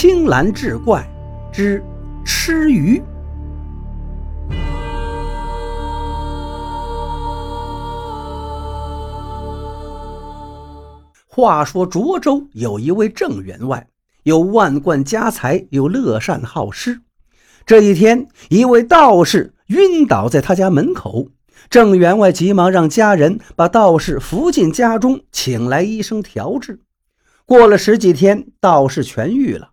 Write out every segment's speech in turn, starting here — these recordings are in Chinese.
青蓝志怪之吃鱼。话说涿州有一位郑员外，有万贯家财，又乐善好施。这一天，一位道士晕倒在他家门口，郑员外急忙让家人把道士扶进家中，请来医生调治。过了十几天，道士痊愈了。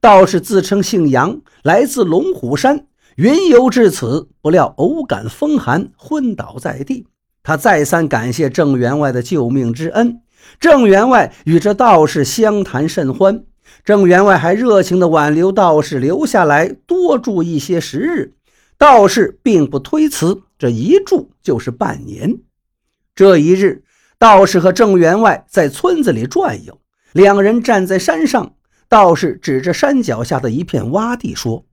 道士自称姓杨，来自龙虎山，云游至此，不料偶感风寒，昏倒在地。他再三感谢郑员外的救命之恩。郑员外与这道士相谈甚欢，郑员外还热情地挽留道士留下来多住一些时日。道士并不推辞，这一住就是半年。这一日，道士和郑员外在村子里转悠。两人站在山上，道士指着山脚下的一片洼地说：“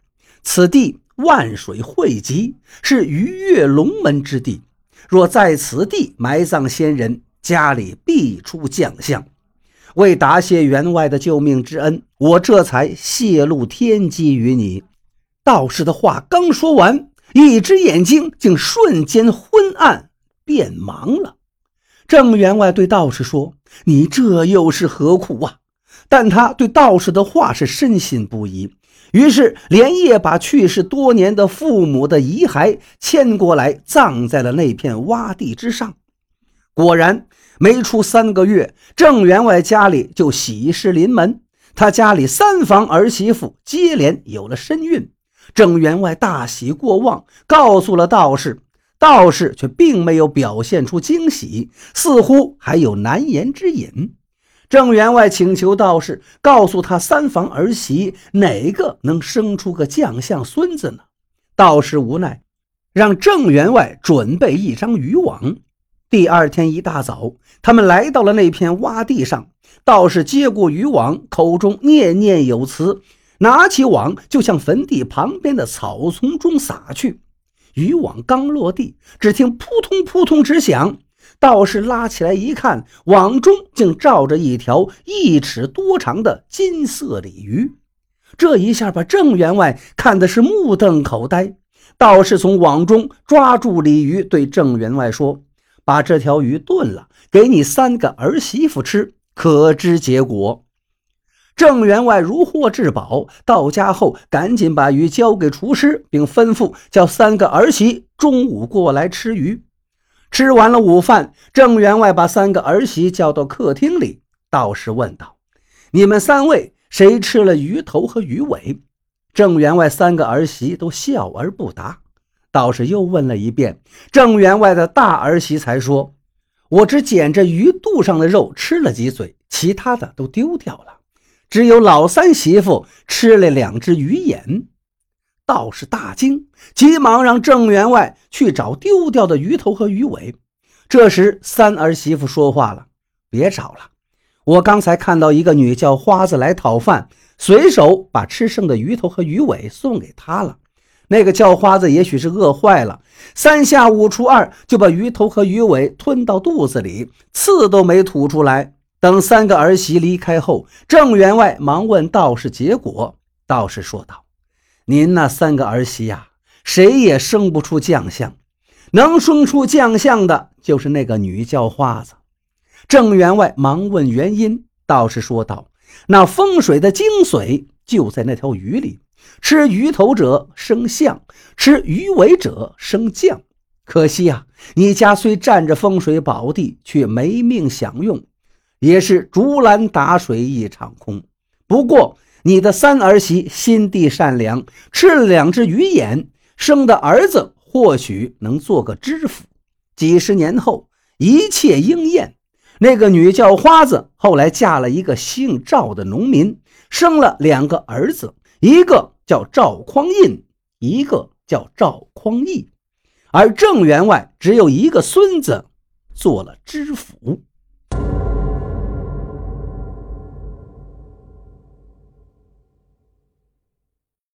此地万水汇集，是鱼跃龙门之地。若在此地埋葬先人，家里必出将相。为答谢员外的救命之恩，我这才泄露天机于你。”道士的话刚说完，一只眼睛竟瞬间昏暗变盲了。郑员外对道士说：“你这又是何苦啊？”但他对道士的话是深信不疑，于是连夜把去世多年的父母的遗骸牵过来，葬在了那片洼地之上。果然，没出三个月，郑员外家里就喜事临门，他家里三房儿媳妇接连有了身孕。郑员外大喜过望，告诉了道士。道士却并没有表现出惊喜，似乎还有难言之隐。郑员外请求道士告诉他三房儿媳哪个能生出个将相孙子呢？道士无奈，让郑员外准备一张渔网。第二天一大早，他们来到了那片洼地上。道士接过渔网，口中念念有词，拿起网就向坟地旁边的草丛中撒去。渔网刚落地，只听扑通扑通直响。道士拉起来一看，网中竟罩着一条一尺多长的金色鲤鱼。这一下把郑员外看的是目瞪口呆。道士从网中抓住鲤鱼，对郑员外说：“把这条鱼炖了，给你三个儿媳妇吃，可知结果。”郑员外如获至宝，到家后赶紧把鱼交给厨师，并吩咐叫三个儿媳中午过来吃鱼。吃完了午饭，郑员外把三个儿媳叫到客厅里，道士问道：“你们三位谁吃了鱼头和鱼尾？”郑员外三个儿媳都笑而不答。道士又问了一遍，郑员外的大儿媳才说：“我只捡着鱼肚上的肉吃了几嘴，其他的都丢掉了。”只有老三媳妇吃了两只鱼眼，道士大惊，急忙让郑员外去找丢掉的鱼头和鱼尾。这时，三儿媳妇说话了：“别找了，我刚才看到一个女叫花子来讨饭，随手把吃剩的鱼头和鱼尾送给她了。那个叫花子也许是饿坏了，三下五除二就把鱼头和鱼尾吞到肚子里，刺都没吐出来。”等三个儿媳离开后，郑员外忙问道士结果。道士说道：“您那三个儿媳呀，谁也生不出将相，能生出将相的，就是那个女叫花子。”郑员外忙问原因。道士说道：“那风水的精髓就在那条鱼里，吃鱼头者生相，吃鱼尾者生将。可惜呀，你家虽占着风水宝地，却没命享用。”也是竹篮打水一场空。不过你的三儿媳心地善良，吃了两只鱼眼，生的儿子或许能做个知府。几十年后，一切应验。那个女叫花子，后来嫁了一个姓赵的农民，生了两个儿子，一个叫赵匡胤，一个叫赵匡义。而郑员外只有一个孙子，做了知府。